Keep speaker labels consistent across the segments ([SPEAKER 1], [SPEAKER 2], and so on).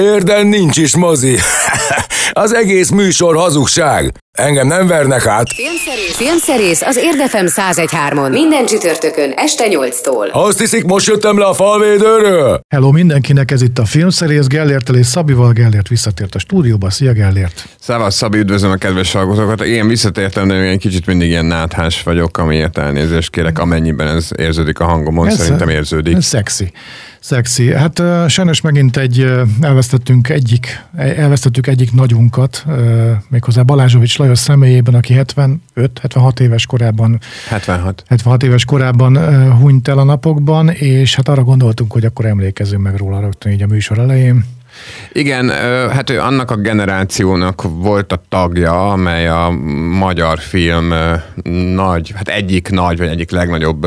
[SPEAKER 1] Érden nincs is mozi. Az egész műsor hazugság. Engem nem vernek át.
[SPEAKER 2] Filmszerész, Filmszerész az Érdefem 1013-on. Minden csütörtökön este 8-tól.
[SPEAKER 1] Azt hiszik, most jöttem le a falvédőről?
[SPEAKER 3] Hello mindenkinek, ez itt a Filmszerész Gellértel és Szabival Gellért visszatért a stúdióba. Szia Gellért!
[SPEAKER 4] Szevasz Szabi, üdvözlöm a kedves hallgatókat. Én visszatértem, de egy kicsit mindig ilyen náthás vagyok, amiért elnézést kérek, amennyiben ez érződik a hangomon, ez, szerintem érződik.
[SPEAKER 3] Ez szexi. Szexi. Hát sajnos megint egy, elvesztettünk egyik, elvesztettük egyik nagyunkat, méghozzá Balázsovics Lajos személyében, aki 75-76 éves korában
[SPEAKER 4] 76.
[SPEAKER 3] 76 éves korában hunyt el a napokban, és hát arra gondoltunk, hogy akkor emlékezünk meg róla rögtön így a műsor elején.
[SPEAKER 4] Igen, hát ő annak a generációnak volt a tagja, amely a magyar film nagy, hát egyik nagy, vagy egyik legnagyobb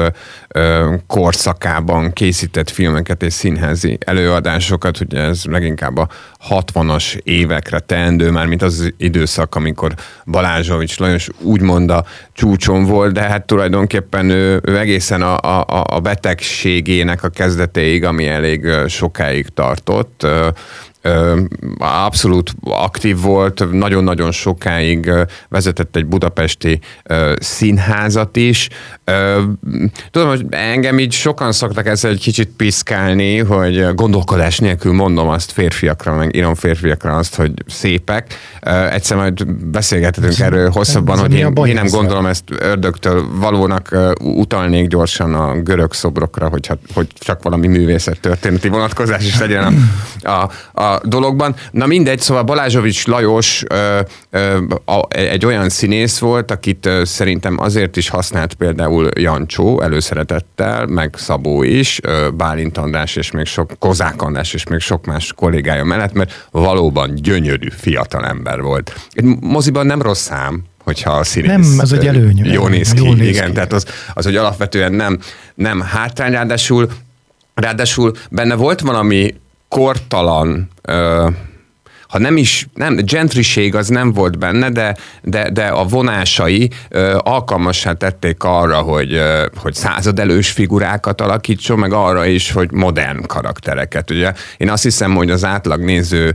[SPEAKER 4] korszakában készített filmeket és színházi előadásokat, ugye ez leginkább a 60-as évekre teendő, már mint az időszak, amikor Balázsovics Lajos úgymond a csúcson volt, de hát tulajdonképpen ő, ő egészen a, a, a betegségének a kezdetéig, ami elég sokáig tartott, abszolút aktív volt, nagyon-nagyon sokáig vezetett egy budapesti színházat is. Tudom, hogy engem így sokan szoktak ezzel egy kicsit piszkálni, hogy gondolkodás nélkül mondom azt férfiakra, meg írom férfiakra azt, hogy szépek. Egyszer majd beszélgethetünk erről hosszabban, hogy én, én nem gondolom ezt ördögtől valónak utalnék gyorsan a görög szobrokra, hogy, hogy csak valami művészet történeti vonatkozás is legyen a, a, a dologban. Na mindegy, szóval Balázsovics Lajos ö, ö, a, egy olyan színész volt, akit ö, szerintem azért is használt például Jancsó előszeretettel, meg Szabó is, ö, Bálint András és még sok, Kozák András és még sok más kollégája mellett, mert valóban gyönyörű fiatal ember volt. Egy moziban nem rossz szám, hogyha a színész
[SPEAKER 3] nem, ez egy előny.
[SPEAKER 4] Jó néz ki, jó néz igen, ki. tehát az, az, hogy alapvetően nem, nem hátrány, ráadásul, ráadásul benne volt valami kortalan, ö, ha nem is, nem, gentriség az nem volt benne, de, de, de a vonásai ö, alkalmassá tették arra, hogy, ö, hogy századelős figurákat alakítson, meg arra is, hogy modern karaktereket. Ugye én azt hiszem, hogy az átlag néző,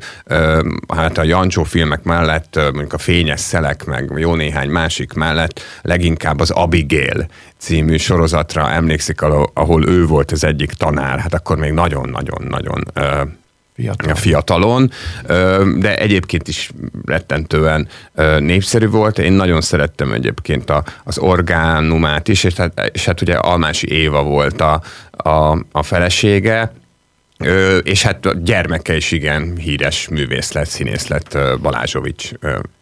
[SPEAKER 4] hát a Jancsó filmek mellett, ö, mondjuk a Fényes Szelek, meg jó néhány másik mellett leginkább az Abigail című sorozatra emlékszik, ahol ő volt az egyik tanár, hát akkor még nagyon-nagyon-nagyon Fiatal. fiatalon, de egyébként is rettentően népszerű volt. Én nagyon szerettem egyébként az orgánumát is, és hát, és hát ugye Almási Éva volt a, a, a felesége, Ö, és hát a gyermeke is igen híres művész lett, színész lett Balázsovics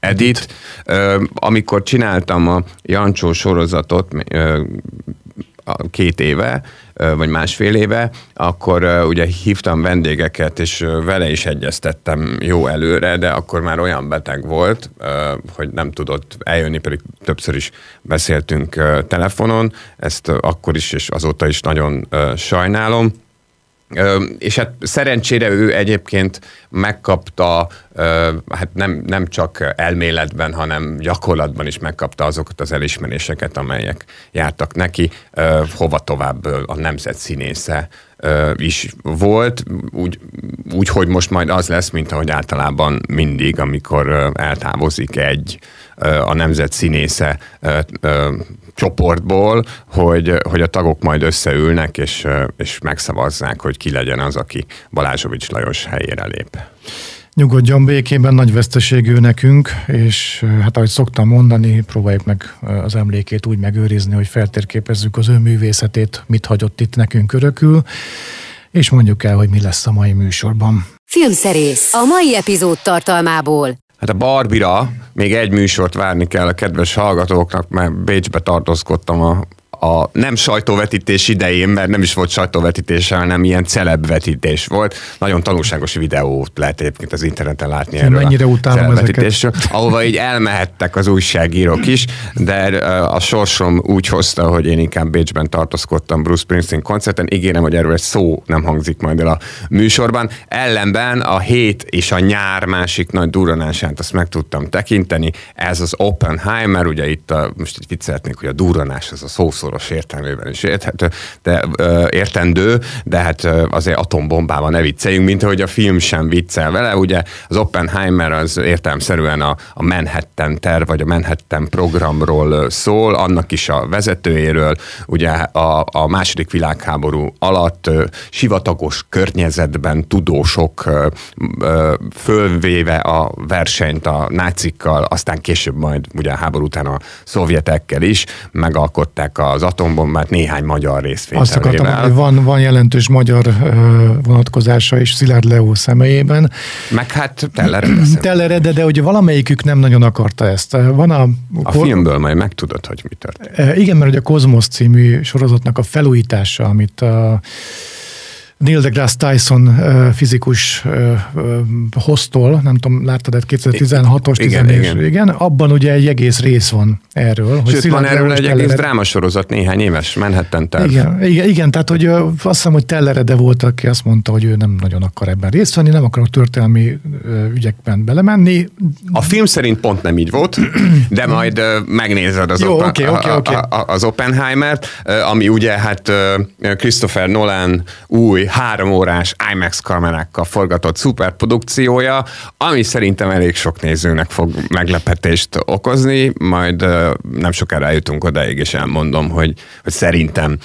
[SPEAKER 4] Edith. Ö, amikor csináltam a Jancsó sorozatot, ö, két éve, vagy másfél éve, akkor ugye hívtam vendégeket, és vele is egyeztettem jó előre, de akkor már olyan beteg volt, hogy nem tudott eljönni, pedig többször is beszéltünk telefonon, ezt akkor is, és azóta is nagyon sajnálom és hát szerencsére ő egyébként megkapta, hát nem, nem csak elméletben, hanem gyakorlatban is megkapta azokat az elismeréseket, amelyek jártak neki, hova tovább a nemzet színésze is volt, úgy, úgy, hogy most majd az lesz, mint ahogy általában mindig, amikor eltávozik egy a nemzet színésze csoportból, hogy, hogy a tagok majd összeülnek, és, és megszavazzák, hogy ki legyen az, aki Balázsovics Lajos helyére lép.
[SPEAKER 3] Nyugodjon békében, nagy veszteségű nekünk, és hát ahogy szoktam mondani, próbáljuk meg az emlékét úgy megőrizni, hogy feltérképezzük az ő művészetét, mit hagyott itt nekünk örökül, és mondjuk el, hogy mi lesz a mai műsorban.
[SPEAKER 2] Filmszerész a mai epizód tartalmából.
[SPEAKER 4] Hát a Barbira még egy műsort várni kell a kedves hallgatóknak, mert Bécsbe tartózkodtam a a nem sajtóvetítés idején, mert nem is volt sajtóvetítés, hanem ilyen celebvetítés volt. Nagyon tanulságos videót lehet egyébként az interneten látni
[SPEAKER 3] Én erről mennyire a celebvetítésről,
[SPEAKER 4] ahova így elmehettek az újságírók is, de a sorsom úgy hozta, hogy én inkább Bécsben tartózkodtam Bruce Springsteen koncerten. Ígérem, hogy erről egy szó nem hangzik majd el a műsorban. Ellenben a hét és a nyár másik nagy duranását azt meg tudtam tekinteni. Ez az Oppenheimer, ugye itt a, most itt viccelhetnék, hogy a duranás az a szószó szoros értelmében is érthető, de, értendő, de hát azért atombombával ne vicceljünk, mint ahogy a film sem viccel vele. Ugye az Oppenheimer az értelmszerűen a, a Manhattan terv, vagy a Manhattan programról szól, annak is a vezetőjéről, ugye a, a második világháború alatt sivatagos környezetben tudósok fölvéve a versenyt a nácikkal, aztán később majd ugye a háború után a szovjetekkel is megalkották az atombombát néhány magyar
[SPEAKER 3] Azt akartam,
[SPEAKER 4] részvételével.
[SPEAKER 3] hogy van, van jelentős magyar vonatkozása is Szilárd Leó személyében.
[SPEAKER 4] Meg hát Tellerre beszél.
[SPEAKER 3] Tellere, de, ugye valamelyikük nem nagyon akarta ezt. Van a,
[SPEAKER 4] A filmből majd megtudod, hogy mi történt.
[SPEAKER 3] Igen, mert ugye a Kozmosz című sorozatnak a felújítása, amit a Neil deGrasse Tyson fizikus hoztol, nem tudom, láttad, ez 2016-os,
[SPEAKER 4] Igen,
[SPEAKER 3] 14
[SPEAKER 4] igen.
[SPEAKER 3] igen, abban ugye egy egész rész van erről.
[SPEAKER 4] Sőt, van
[SPEAKER 3] Szilárd
[SPEAKER 4] erről
[SPEAKER 3] Leó és
[SPEAKER 4] egy egész drámasorozat, néhány éves Manhattan terv.
[SPEAKER 3] igen, igen, igen, tehát hogy azt hiszem, hogy Tellerede volt, aki azt mondta, hogy ő nem nagyon akar ebben részt venni, nem akar a történelmi ügyekben belemenni.
[SPEAKER 4] A film szerint pont nem így volt, de majd megnézed az,
[SPEAKER 3] Jó,
[SPEAKER 4] a-
[SPEAKER 3] oké.
[SPEAKER 4] a- a- az Oppenheimert, ami ugye hát Christopher Nolan új három órás IMAX kamerákkal forgatott szuperprodukciója, ami szerintem elég sok nézőnek fog meglepetést okozni, majd nem sokára eljutunk odaig, és elmondom, hogy, hogy szerintem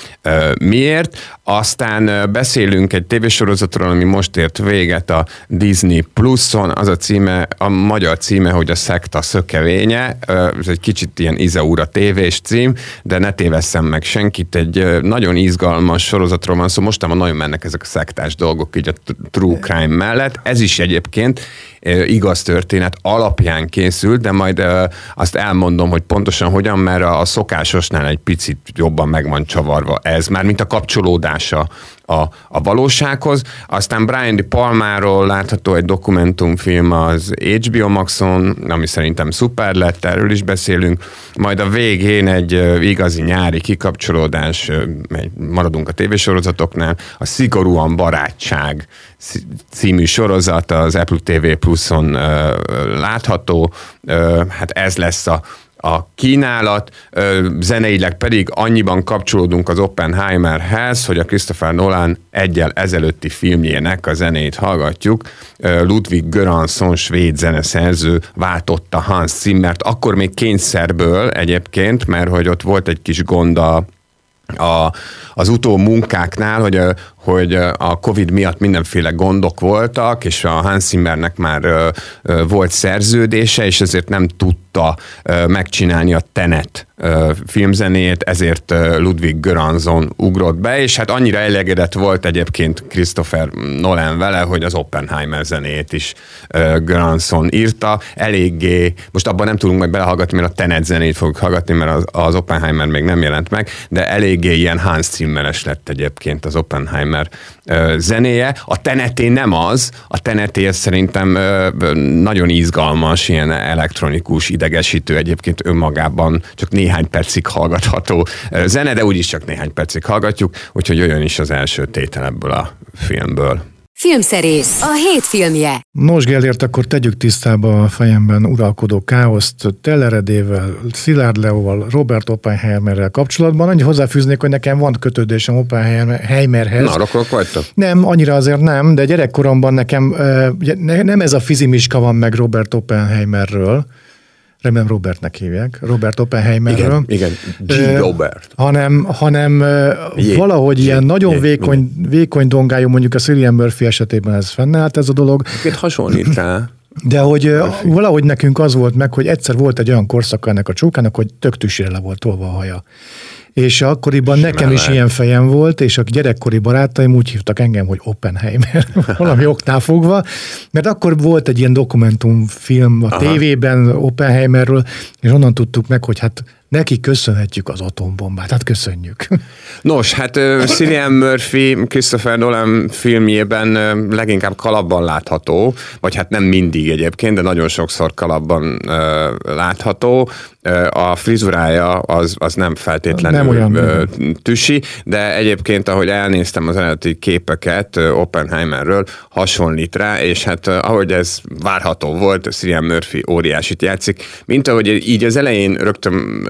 [SPEAKER 4] miért. Aztán beszélünk egy tévésorozatról, ami most ért véget a Disney Pluson, az a címe, a magyar címe, hogy a szekta szökevénye, ez egy kicsit ilyen Izaura tévés cím, de ne tévesszem meg senkit, egy nagyon izgalmas sorozatról van szó, mostában nagyon mennek ezek a szektás dolgok így a true crime mellett, ez is egyébként igaz történet alapján készült, de majd azt elmondom, hogy pontosan hogyan, mert a, szokásosnál egy picit jobban meg van csavarva ez, már mint a kapcsolódása a, a valósághoz. Aztán Brian De Palmáról látható egy dokumentumfilm az HBO Maxon, ami szerintem szuper lett, erről is beszélünk. Majd a végén egy igazi nyári kikapcsolódás, maradunk a tévésorozatoknál, a Szigorúan Barátság című sorozat az Apple TV Pluson ö, látható. Ö, Hát ez lesz a a kínálat, ö, zeneileg pedig annyiban kapcsolódunk az Oppenheimerhez, hogy a Christopher Nolan egyel ezelőtti filmjének a zenét hallgatjuk. Ö, Ludwig Göransson, svéd zeneszerző váltotta Hans Zimmert, akkor még kényszerből egyébként, mert hogy ott volt egy kis gond a, a, az utó munkáknál, hogy, hogy a Covid miatt mindenféle gondok voltak, és a Hans Zimmernek már volt szerződése, és ezért nem tudta megcsinálni a Tenet filmzenét, ezért Ludwig Göransson ugrott be, és hát annyira elégedett volt egyébként Christopher Nolan vele, hogy az Oppenheimer zenét is Göransson írta. Eléggé, most abban nem tudunk majd belehallgatni, mert a Tenet zenét fogjuk hallgatni, mert az, az Oppenheimer még nem jelent meg, de eléggé ilyen Hans Zimmeres lett egyébként az Oppenheimer zenéje. A Teneté nem az, a Teneté szerintem nagyon izgalmas, ilyen elektronikus, idegesítő, egyébként önmagában csak néhány percig hallgatható zene, de úgyis csak néhány percig hallgatjuk, úgyhogy jöjjön is az első tétel ebből a filmből.
[SPEAKER 2] Filmszerész, a hét filmje.
[SPEAKER 3] Nos, Gellért, akkor tegyük tisztába a fejemben uralkodó káoszt Telleredével, Szilárd Leóval, Robert Oppenheimerrel kapcsolatban. Annyi hozzáfűznék, hogy nekem van kötődésem Oppenheimerhez.
[SPEAKER 4] Na, rokonok vagytok?
[SPEAKER 3] Nem, annyira azért nem, de gyerekkoromban nekem nem ez a fizimiska van meg Robert Oppenheimerről, remélem Robertnek hívják, Robert Oppenheimerről.
[SPEAKER 4] Igen, G.
[SPEAKER 3] Ö,
[SPEAKER 4] Robert.
[SPEAKER 3] hanem, hanem
[SPEAKER 4] Jé,
[SPEAKER 3] valahogy
[SPEAKER 4] jé,
[SPEAKER 3] ilyen nagyon
[SPEAKER 4] jé,
[SPEAKER 3] vékony, vékony dongájú, mondjuk a Cillian Murphy esetében ez fennállt ez a dolog,
[SPEAKER 4] Két hasonlít rá.
[SPEAKER 3] de hogy ö, valahogy nekünk az volt meg, hogy egyszer volt egy olyan korszaka ennek a csókának, hogy tök le volt tolva a haja. És akkoriban
[SPEAKER 4] Simán
[SPEAKER 3] nekem is ilyen fejem volt, és a gyerekkori barátaim úgy hívtak engem, hogy Oppenheimer, valami oknál fogva, mert akkor volt egy ilyen dokumentumfilm a
[SPEAKER 4] Aha.
[SPEAKER 3] tévében Oppenheimerről, és onnan tudtuk meg, hogy hát neki köszönhetjük az atombombát, hát köszönjük.
[SPEAKER 4] Nos, hát Cillian Murphy Christopher Nolan filmjében leginkább kalapban látható, vagy hát nem mindig egyébként, de nagyon sokszor kalapban látható. A frizurája az, az nem feltétlenül
[SPEAKER 3] Nem olyan,
[SPEAKER 4] tüsi, de egyébként, ahogy elnéztem az eredeti képeket Oppenheimerről, hasonlít rá, és hát ahogy ez várható volt, Cillian Murphy óriásit játszik, mint ahogy így az elején rögtön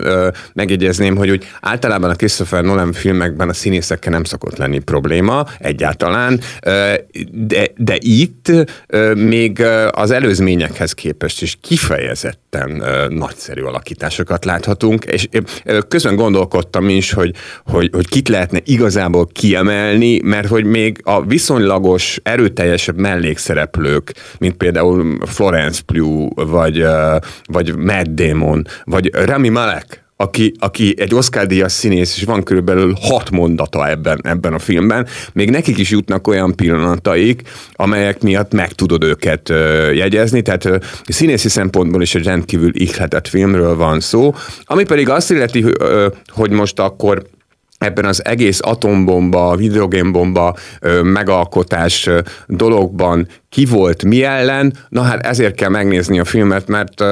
[SPEAKER 4] megjegyezném, hogy úgy általában a Christopher Nolan filmekben a színészekkel nem szokott lenni probléma egyáltalán, de, de itt még az előzményekhez képest is kifejezetten nagyszerű alakításokat láthatunk, és közben gondolkodtam is, hogy, hogy, hogy kit lehetne igazából kiemelni, mert hogy még a viszonylagos, erőteljesebb mellékszereplők, mint például Florence Pugh, vagy, vagy Matt Damon, vagy Rami Malek, aki, aki egy Oscar-díjas színész, és van körülbelül hat mondata ebben, ebben a filmben, még nekik is jutnak olyan pillanataik, amelyek miatt meg tudod őket uh, jegyezni, tehát uh, színészi szempontból is egy rendkívül ihletett filmről van szó, ami pedig azt illeti, uh, hogy most akkor ebben az egész atombomba, hidrogénbomba megalkotás dologban ki volt mi ellen, na hát ezért kell megnézni a filmet, mert uh,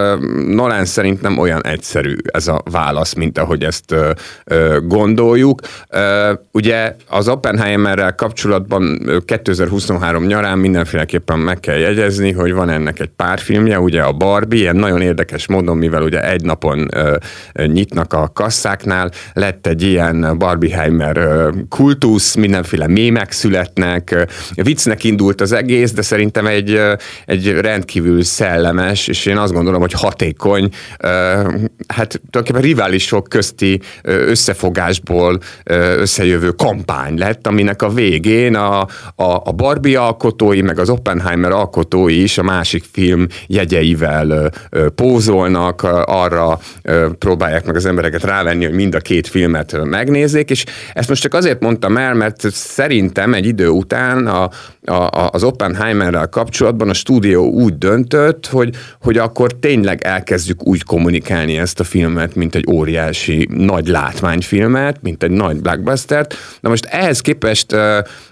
[SPEAKER 4] Nolan szerint nem olyan egyszerű ez a válasz, mint ahogy ezt uh, uh, gondoljuk. Uh, ugye az Oppenheimerrel kapcsolatban 2023 nyarán mindenféleképpen meg kell jegyezni, hogy van ennek egy pár filmje, ugye a Barbie, ilyen nagyon érdekes módon, mivel ugye egy napon uh, nyitnak a kasszáknál, lett egy ilyen Barbieheimer uh, kultusz, mindenféle mémek születnek, uh, viccnek indult az egész, de szerint szerintem egy, egy rendkívül szellemes, és én azt gondolom, hogy hatékony, hát tulajdonképpen riválisok közti összefogásból összejövő kampány lett, aminek a végén a, a, a Barbie alkotói, meg az Oppenheimer alkotói is a másik film jegyeivel pózolnak, arra próbálják meg az embereket rávenni, hogy mind a két filmet megnézzék, és ezt most csak azért mondtam el, mert szerintem egy idő után a, a, az Oppenheimerrel kapcsolatban a stúdió úgy döntött, hogy, hogy akkor tényleg elkezdjük úgy kommunikálni ezt a filmet, mint egy óriási nagy látványfilmet, mint egy nagy blockbustert. Na most ehhez képest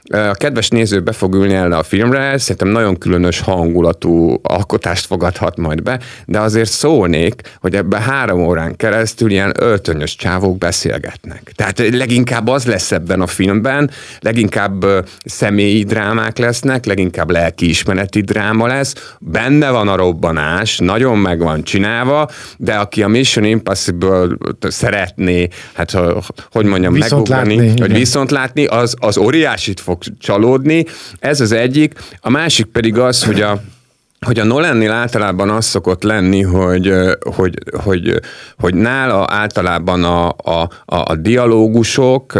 [SPEAKER 4] a kedves néző be fog ülni erre a filmre, szerintem nagyon különös hangulatú alkotást fogadhat majd be, de azért szólnék, hogy ebben három órán keresztül ilyen öltönyös csávók beszélgetnek. Tehát leginkább az lesz ebben a filmben, leginkább személyi drámák lesznek, leginkább lelkiismereti dráma lesz, benne van a robbanás, nagyon meg van csinálva, de aki a Mission Impossible szeretné, hát hogy mondjam,
[SPEAKER 3] viszont
[SPEAKER 4] megugrani,
[SPEAKER 3] látni,
[SPEAKER 4] hogy
[SPEAKER 3] igen.
[SPEAKER 4] viszont látni, az, az óriásit fog csalódni. Ez az egyik. A másik pedig az, hogy a hogy a Nolannél általában az szokott lenni, hogy, hogy, hogy, hogy nála általában a, a, a dialógusok,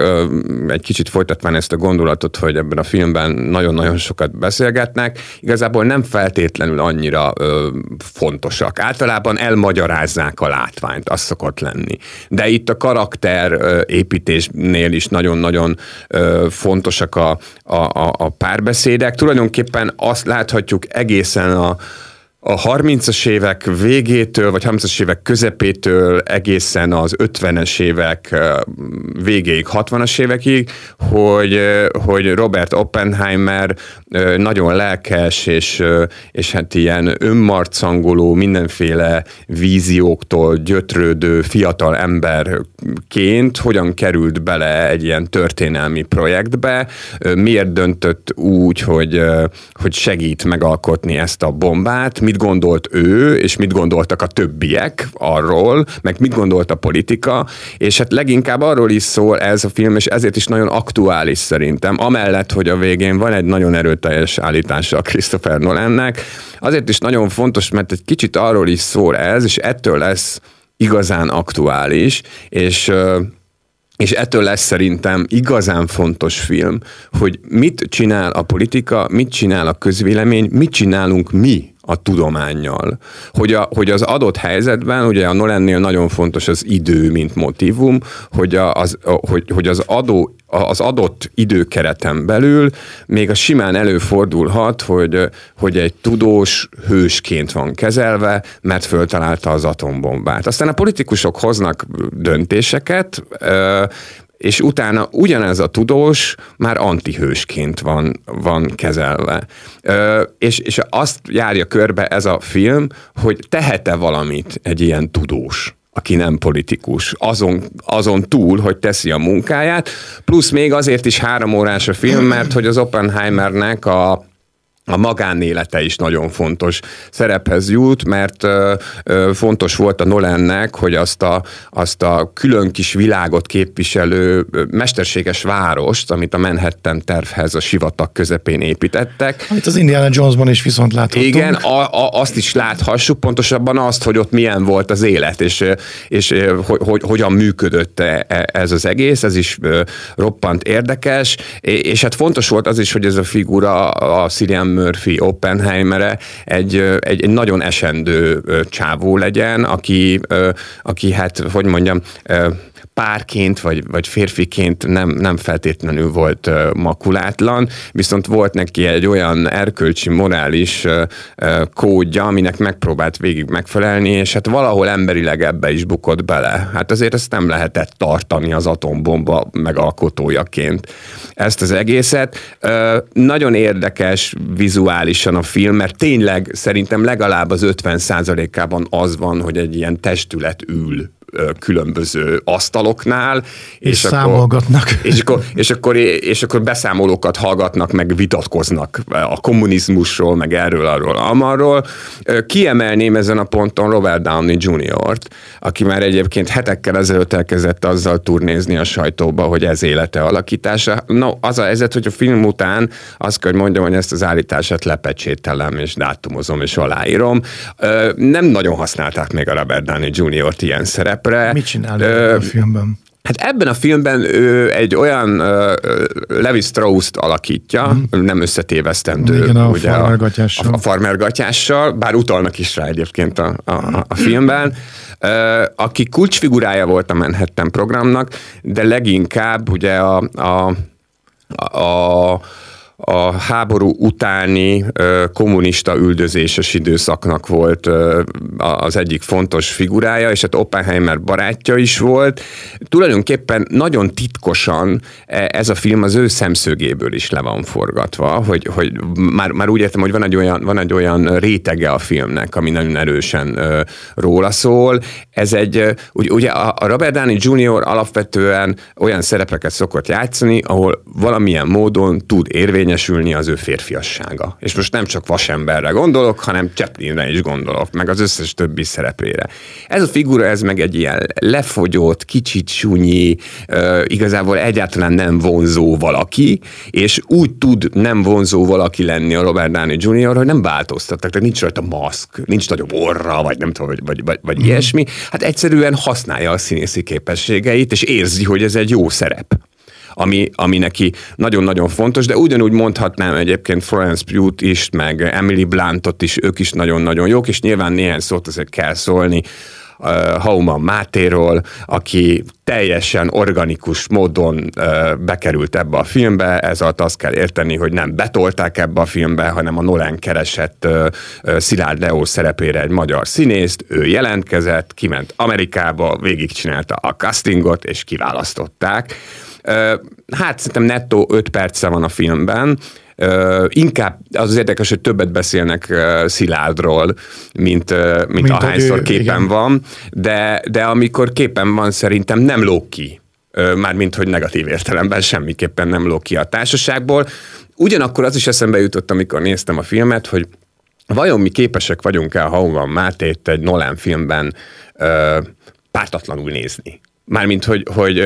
[SPEAKER 4] egy kicsit folytatván ezt a gondolatot, hogy ebben a filmben nagyon-nagyon sokat beszélgetnek, igazából nem feltétlenül annyira fontosak. Általában elmagyarázzák a látványt, az szokott lenni. De itt a karakter építésnél is nagyon-nagyon fontosak a, a, a párbeszédek. Tulajdonképpen azt láthatjuk egészen a un a 30-as évek végétől, vagy 30-as évek közepétől egészen az 50-es évek végéig, 60-as évekig, hogy, hogy Robert Oppenheimer nagyon lelkes, és, és hát ilyen önmarcangoló, mindenféle vízióktól gyötrődő fiatal emberként hogyan került bele egy ilyen történelmi projektbe, miért döntött úgy, hogy, hogy segít megalkotni ezt a bombát, mit gondolt ő, és mit gondoltak a többiek arról, meg mit gondolt a politika, és hát leginkább arról is szól ez a film, és ezért is nagyon aktuális szerintem, amellett, hogy a végén van egy nagyon erőteljes állítása a Christopher Nolannek, azért is nagyon fontos, mert egy kicsit arról is szól ez, és ettől lesz igazán aktuális, és és ettől lesz szerintem igazán fontos film, hogy mit csinál a politika, mit csinál a közvélemény, mit csinálunk mi a tudományjal. Hogy, a, hogy az adott helyzetben, ugye a Nolannél nagyon fontos az idő, mint motivum, hogy, a, az, hogy, hogy az adó az adott időkereten belül még a simán előfordulhat, hogy, hogy egy tudós hősként van kezelve, mert föltalálta az atombombát. Aztán a politikusok hoznak döntéseket, és utána ugyanez a tudós már antihősként van, van kezelve. Ö, és, és azt járja körbe ez a film, hogy tehet-e valamit egy ilyen tudós aki nem politikus, azon, azon túl, hogy teszi a munkáját, plusz még azért is három órás a film, mert hogy az Oppenheimernek a a magánélete is nagyon fontos szerephez jut, mert ö, ö, fontos volt a Nolannek, hogy azt a, azt a külön kis világot képviselő ö, mesterséges várost, amit a Manhattan tervhez a sivatag közepén építettek.
[SPEAKER 3] Amit az Indiana Jonesban is viszont láthattunk.
[SPEAKER 4] Igen, a, a, azt is láthassuk, pontosabban azt, hogy ott milyen volt az élet, és, és hogy, hogy, hogyan működött e, ez az egész, ez is roppant érdekes, és hát fontos volt az is, hogy ez a figura, a Cillian Murphy Oppenheimere egy, egy, egy nagyon esendő csávó legyen, aki, aki hát, hogy mondjam, párként vagy, vagy férfiként nem, nem feltétlenül volt makulátlan, viszont volt neki egy olyan erkölcsi, morális kódja, aminek megpróbált végig megfelelni, és hát valahol emberileg ebbe is bukott bele. Hát azért ezt nem lehetett tartani az atombomba megalkotójaként. Ezt az egészet. Nagyon érdekes vizuálisan a film, mert tényleg szerintem legalább az 50 ában az van, hogy egy ilyen testület ül különböző asztaloknál.
[SPEAKER 3] És, és számolgatnak.
[SPEAKER 4] Akkor, és, akkor, és, akkor, és akkor beszámolókat hallgatnak, meg vitatkoznak a kommunizmusról, meg erről, arról, amarról. Kiemelném ezen a ponton Robert Downey Jr.-t, aki már egyébként hetekkel ezelőtt elkezdett azzal turnézni a sajtóba, hogy ez élete alakítása. No, az a helyzet, hogy a film után azt kell, hogy mondjam, hogy ezt az állítását lepecsételem, és dátumozom, és aláírom. Nem nagyon használták még a Robert Downey Jr.-t ilyen szerep szerepre.
[SPEAKER 3] Mit csinál ö, a filmben?
[SPEAKER 4] Hát ebben a filmben ő egy olyan uh, Levi Strauss-t alakítja, mm. nem összetévesztendő.
[SPEAKER 3] Igen, a ugye, farmergatyással.
[SPEAKER 4] A, a farmergatyással, bár utalnak is rá egyébként a, a, a filmben, uh, aki kulcsfigurája volt a Manhattan programnak, de leginkább ugye a, a, a a háború utáni kommunista üldözéses időszaknak volt az egyik fontos figurája, és hát Oppenheimer barátja is volt. Tulajdonképpen nagyon titkosan e, ez a film az ő szemszögéből is le van forgatva, hogy, hogy már, már úgy értem, hogy van egy, olyan, van egy olyan rétege a filmnek, ami nagyon erősen róla szól. Ez egy, ugye a Robert Downey Jr. alapvetően olyan szerepeket szokott játszani, ahol valamilyen módon tud érvény érvényesülni az ő férfiassága. És most nem csak vasemberre gondolok, hanem Chaplinre is gondolok, meg az összes többi szereplére. Ez a figura, ez meg egy ilyen lefogyott, kicsit sunyi, igazából egyáltalán nem vonzó valaki, és úgy tud nem vonzó valaki lenni a Robert Downey Jr., hogy nem változtattak, tehát nincs rajta maszk, nincs nagyobb orra, vagy nem tudom, vagy, vagy, vagy, vagy mm. ilyesmi. Hát egyszerűen használja a színészi képességeit, és érzi, hogy ez egy jó szerep ami, ami neki nagyon-nagyon fontos, de ugyanúgy mondhatnám egyébként Florence Pugh-t is, meg Emily Blantot is, ők is nagyon-nagyon jók, és nyilván néhány szót azért kell szólni uh, Hauman Mátéról, aki teljesen organikus módon uh, bekerült ebbe a filmbe, ez alatt azt kell érteni, hogy nem betolták ebbe a filmbe, hanem a Nolan keresett uh, uh, Szilárd Leo szerepére egy magyar színészt, ő jelentkezett, kiment Amerikába, végigcsinálta a castingot, és kiválasztották. Hát szerintem nettó 5 perce van a filmben, Uh, inkább az, az érdekes, hogy többet beszélnek uh, Szilárdról, mint, uh, mint, mint ahányszor ő, képen igen. van, de, de amikor képen van, szerintem nem lók ki. Uh, mármint, hogy negatív értelemben semmiképpen nem lók ki a társaságból. Ugyanakkor az is eszembe jutott, amikor néztem a filmet, hogy vajon mi képesek vagyunk-e a Hauman Mátét egy Nolan filmben uh, pártatlanul nézni? Mármint, hogy, hogy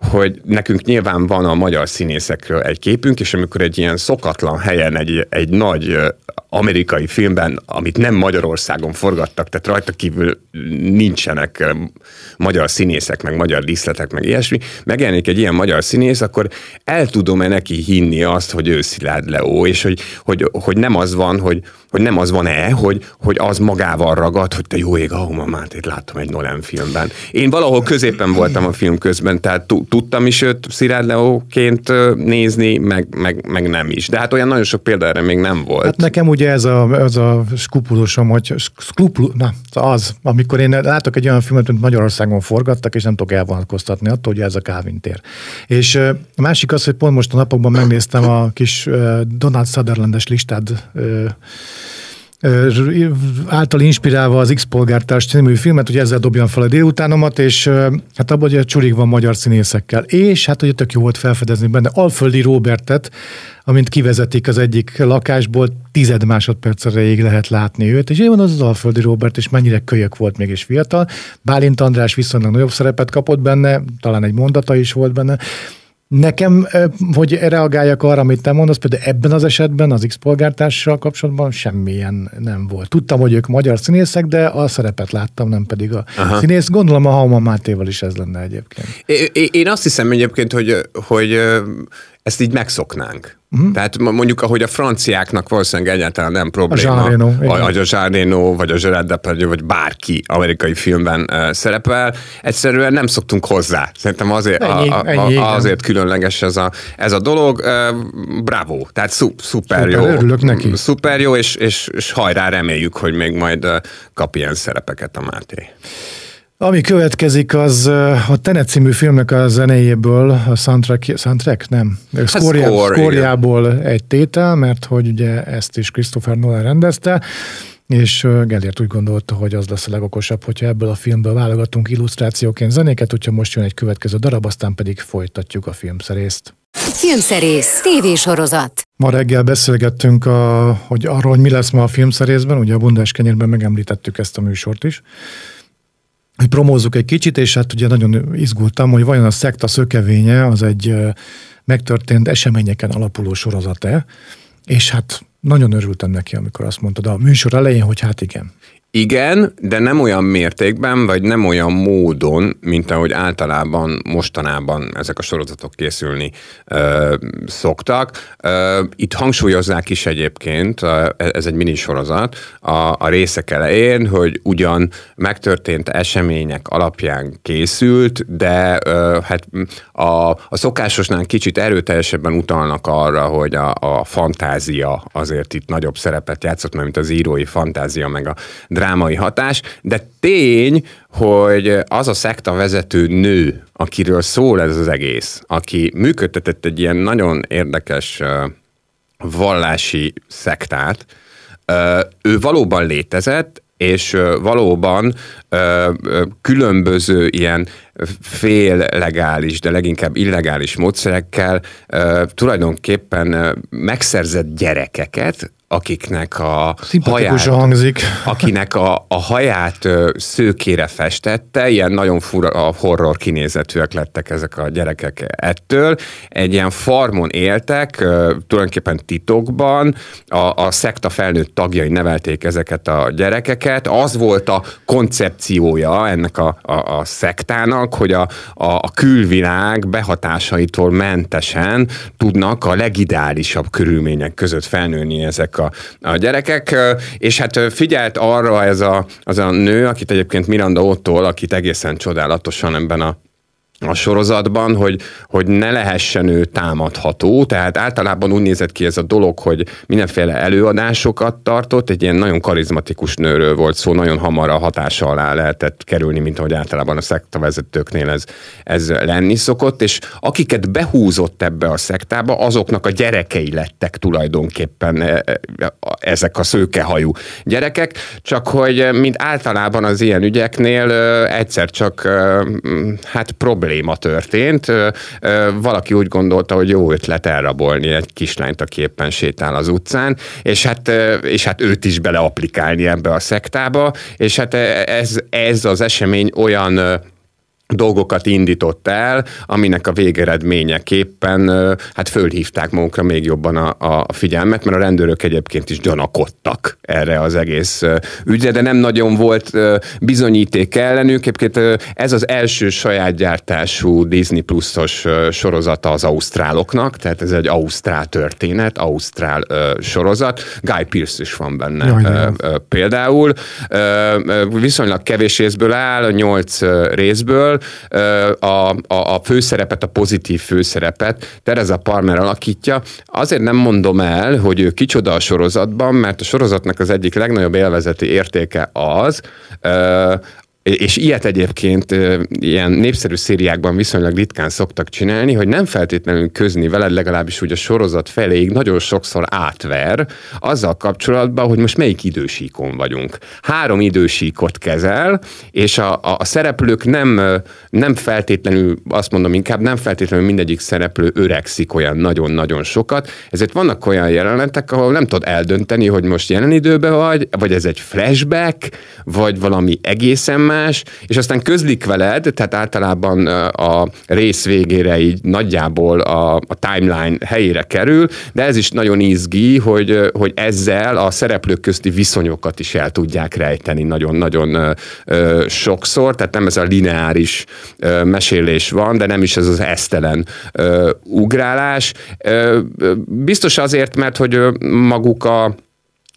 [SPEAKER 4] hogy nekünk nyilván van a magyar színészekről egy képünk, és amikor egy ilyen szokatlan helyen, egy, egy nagy amerikai filmben, amit nem Magyarországon forgattak, tehát rajta kívül nincsenek magyar színészek, meg magyar díszletek, meg ilyesmi, megjelenik egy ilyen magyar színész, akkor el tudom-e neki hinni azt, hogy ő Szilárd Leó, és hogy, hogy, hogy nem az van, hogy, hogy nem az van-e, hogy, hogy az magával ragad, hogy te jó ég, ahoma Mátét láttam egy Nolan filmben. Én valahol középen voltam a film közben, tehát tudtam is őt Szilárd Leóként nézni, meg, meg, meg nem is. De hát olyan nagyon sok példa erre még nem volt. Hát
[SPEAKER 3] nekem ugye ez a, ez a skrupulosom, hogy skrupul, na, az, amikor én látok egy olyan filmet, mint Magyarországon forgattak, és nem tudok elvonatkoztatni attól, hogy ez a Calvin tér. És a másik az, hogy pont most a napokban megnéztem a kis Donald Sutherlandes listád által inspirálva az X-polgártárs című filmet, hogy ezzel dobjam fel a délutánomat, és hát abban ugye csurig van magyar színészekkel. És hát ugye tök jó volt felfedezni benne Alföldi Robertet, amint kivezetik az egyik lakásból, tized másodperc erejéig lehet látni őt, és én van az az Alföldi Robert, és mennyire kölyök volt mégis fiatal. Bálint András viszonylag nagyobb szerepet kapott benne, talán egy mondata is volt benne, Nekem, hogy reagáljak arra, amit te mondasz, például ebben az esetben az X-polgártársal kapcsolatban semmilyen nem volt. Tudtam, hogy ők magyar színészek, de a szerepet láttam, nem pedig a Aha. színész. Gondolom a Hauma Mátéval is ez lenne egyébként.
[SPEAKER 4] É, én azt hiszem egyébként, hogy, hogy ezt így megszoknánk. Uh-huh. Tehát mondjuk, ahogy a franciáknak valószínűleg egyáltalán nem probléma, a vagy a Zsáréno, vagy a Gerard Depardieu, vagy bárki amerikai filmben uh, szerepel, egyszerűen nem szoktunk hozzá. Szerintem azért, ennyi, a, a, ennyi, a, azért különleges ez a, ez a dolog. Uh, bravo, tehát szu, szuper, szuper jó.
[SPEAKER 3] Örülök neki.
[SPEAKER 4] Szuper jó, és, és, és hajrá reméljük, hogy még majd uh, kap ilyen szerepeket a Máté.
[SPEAKER 3] Ami következik, az a Tenet című filmnek a zenéjéből, a soundtrack, soundtrack nem, szkóriából egy tétel, mert hogy ugye ezt is Christopher Nolan rendezte, és Gellért úgy gondolta, hogy az lesz a legokosabb, hogyha ebből a filmből válogatunk illusztrációként zenéket, hogyha most jön egy következő darab, aztán pedig folytatjuk a filmszerészt.
[SPEAKER 2] Filmszerész, tévésorozat.
[SPEAKER 3] Ma reggel beszélgettünk a, hogy arról, hogy mi lesz ma a filmszerészben, ugye a Bundás kenyérben megemlítettük ezt a műsort is, hogy promózzuk egy kicsit, és hát ugye nagyon izgultam, hogy vajon a szekta szökevénye az egy megtörtént eseményeken alapuló sorozat-e, és hát nagyon örültem neki, amikor azt mondtad a műsor elején, hogy hát igen.
[SPEAKER 4] Igen, de nem olyan mértékben, vagy nem olyan módon, mint ahogy általában mostanában ezek a sorozatok készülni ö, szoktak. Ö, itt hangsúlyozzák is egyébként, ez egy minisorozat, a, a részek elején, hogy ugyan megtörtént események alapján készült, de ö, hát a, a szokásosnál kicsit erőteljesebben utalnak arra, hogy a, a fantázia azért itt nagyobb szerepet játszott, mint az írói fantázia, meg a drámai hatás, de tény, hogy az a szekta vezető nő, akiről szól ez az egész, aki működtetett egy ilyen nagyon érdekes vallási szektát, ő valóban létezett, és valóban különböző ilyen fél legális, de leginkább illegális módszerekkel tulajdonképpen megszerzett gyerekeket, akiknek a haját,
[SPEAKER 3] hangzik.
[SPEAKER 4] akinek a, a haját szőkére festette, ilyen nagyon fura, a horror kinézetűek lettek ezek a gyerekek ettől. Egy ilyen farmon éltek, tulajdonképpen titokban, a, a szekta felnőtt tagjai nevelték ezeket a gyerekeket. Az volt a koncepciója ennek a, a, a szektának, hogy a, a, a külvilág behatásaitól mentesen tudnak a legideálisabb körülmények között felnőni ezek a, a gyerekek, és hát figyelt arra ez a, az a nő, akit egyébként Miranda Ottól, akit egészen csodálatosan ebben a a sorozatban, hogy, hogy ne lehessen ő támadható, tehát általában úgy nézett ki ez a dolog, hogy mindenféle előadásokat tartott, egy ilyen nagyon karizmatikus nőről volt szó, nagyon hamar a hatása alá lehetett kerülni, mint ahogy általában a szektavezetőknél ez, ez lenni szokott, és akiket behúzott ebbe a szektába, azoknak a gyerekei lettek tulajdonképpen e, e, ezek a szőkehajú gyerekek, csak hogy mint általában az ilyen ügyeknél egyszer csak hát probléma probléma történt. Valaki úgy gondolta, hogy jó ötlet elrabolni egy kislányt, aki éppen sétál az utcán, és hát, és hát őt is beleaplikálni ebbe a szektába, és hát ez, ez az esemény olyan dolgokat indított el, aminek a végeredményeképpen hát fölhívták magukra még jobban a, a figyelmet, mert a rendőrök egyébként is gyanakodtak erre az egész ügyre, de nem nagyon volt bizonyíték ellenük. Egyébként ez az első saját gyártású Disney Plus-os sorozata az ausztráloknak, tehát ez egy ausztrál történet, ausztrál sorozat. Guy Pearce is van benne Jaj, például. Viszonylag kevés részből áll, nyolc részből, a, a, a főszerepet, a pozitív főszerepet Tereza Palmer alakítja. Azért nem mondom el, hogy ő kicsoda a sorozatban, mert a sorozatnak az egyik legnagyobb élvezeti értéke az, és ilyet egyébként ilyen népszerű szériákban viszonylag ritkán szoktak csinálni, hogy nem feltétlenül közni veled, legalábbis úgy a sorozat feléig nagyon sokszor átver azzal kapcsolatban, hogy most melyik idősíkon vagyunk. Három idősíkot kezel, és a, a, a szereplők nem, nem feltétlenül, azt mondom inkább, nem feltétlenül mindegyik szereplő öregszik olyan nagyon-nagyon sokat, ezért vannak olyan jelenetek, ahol nem tudod eldönteni, hogy most jelen időben vagy, vagy ez egy flashback, vagy valami egészen más, és aztán közlik veled, tehát általában a rész végére így nagyjából a, a timeline helyére kerül, de ez is nagyon izgi, hogy, hogy ezzel a szereplők közti viszonyokat is el tudják rejteni nagyon-nagyon sokszor, tehát nem ez a lineáris mesélés van, de nem is ez az esztelen ugrálás. Biztos azért, mert hogy maguk a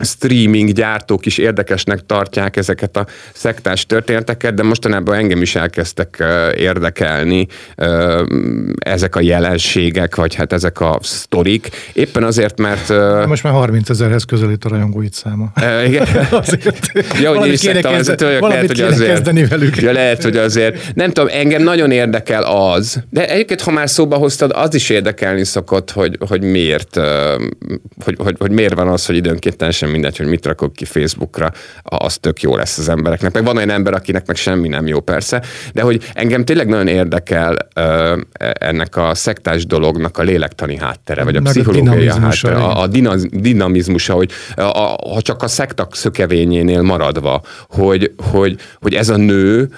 [SPEAKER 4] streaming gyártók is érdekesnek tartják ezeket a szektás történeteket, de mostanában engem is elkezdtek érdekelni ezek a jelenségek, vagy hát ezek a sztorik. Éppen azért, mert...
[SPEAKER 3] Most már 30 ezerhez közelít a rajongóit száma.
[SPEAKER 4] Igen. azért. Ja, hogy is vezetőjök, lehet, hogy azért. Kezdeni velük. Ja, lehet, hogy azért. Nem tudom, engem nagyon érdekel az, de egyébként, ha már szóba hoztad, az is érdekelni szokott, hogy, hogy miért, hogy, hogy, hogy miért van az, hogy időnként teljesen mindegy, hogy mit rakok ki Facebookra, az tök jó lesz az embereknek. Meg van olyan ember, akinek meg semmi nem jó persze, de hogy engem tényleg nagyon érdekel ö, ennek a szektás dolognak a lélektani háttere, vagy a meg pszichológiai a háttere, a, a dinamizmusa, hogy a, a, ha csak a szektak szökevényénél maradva, hogy, hogy, hogy ez a nő,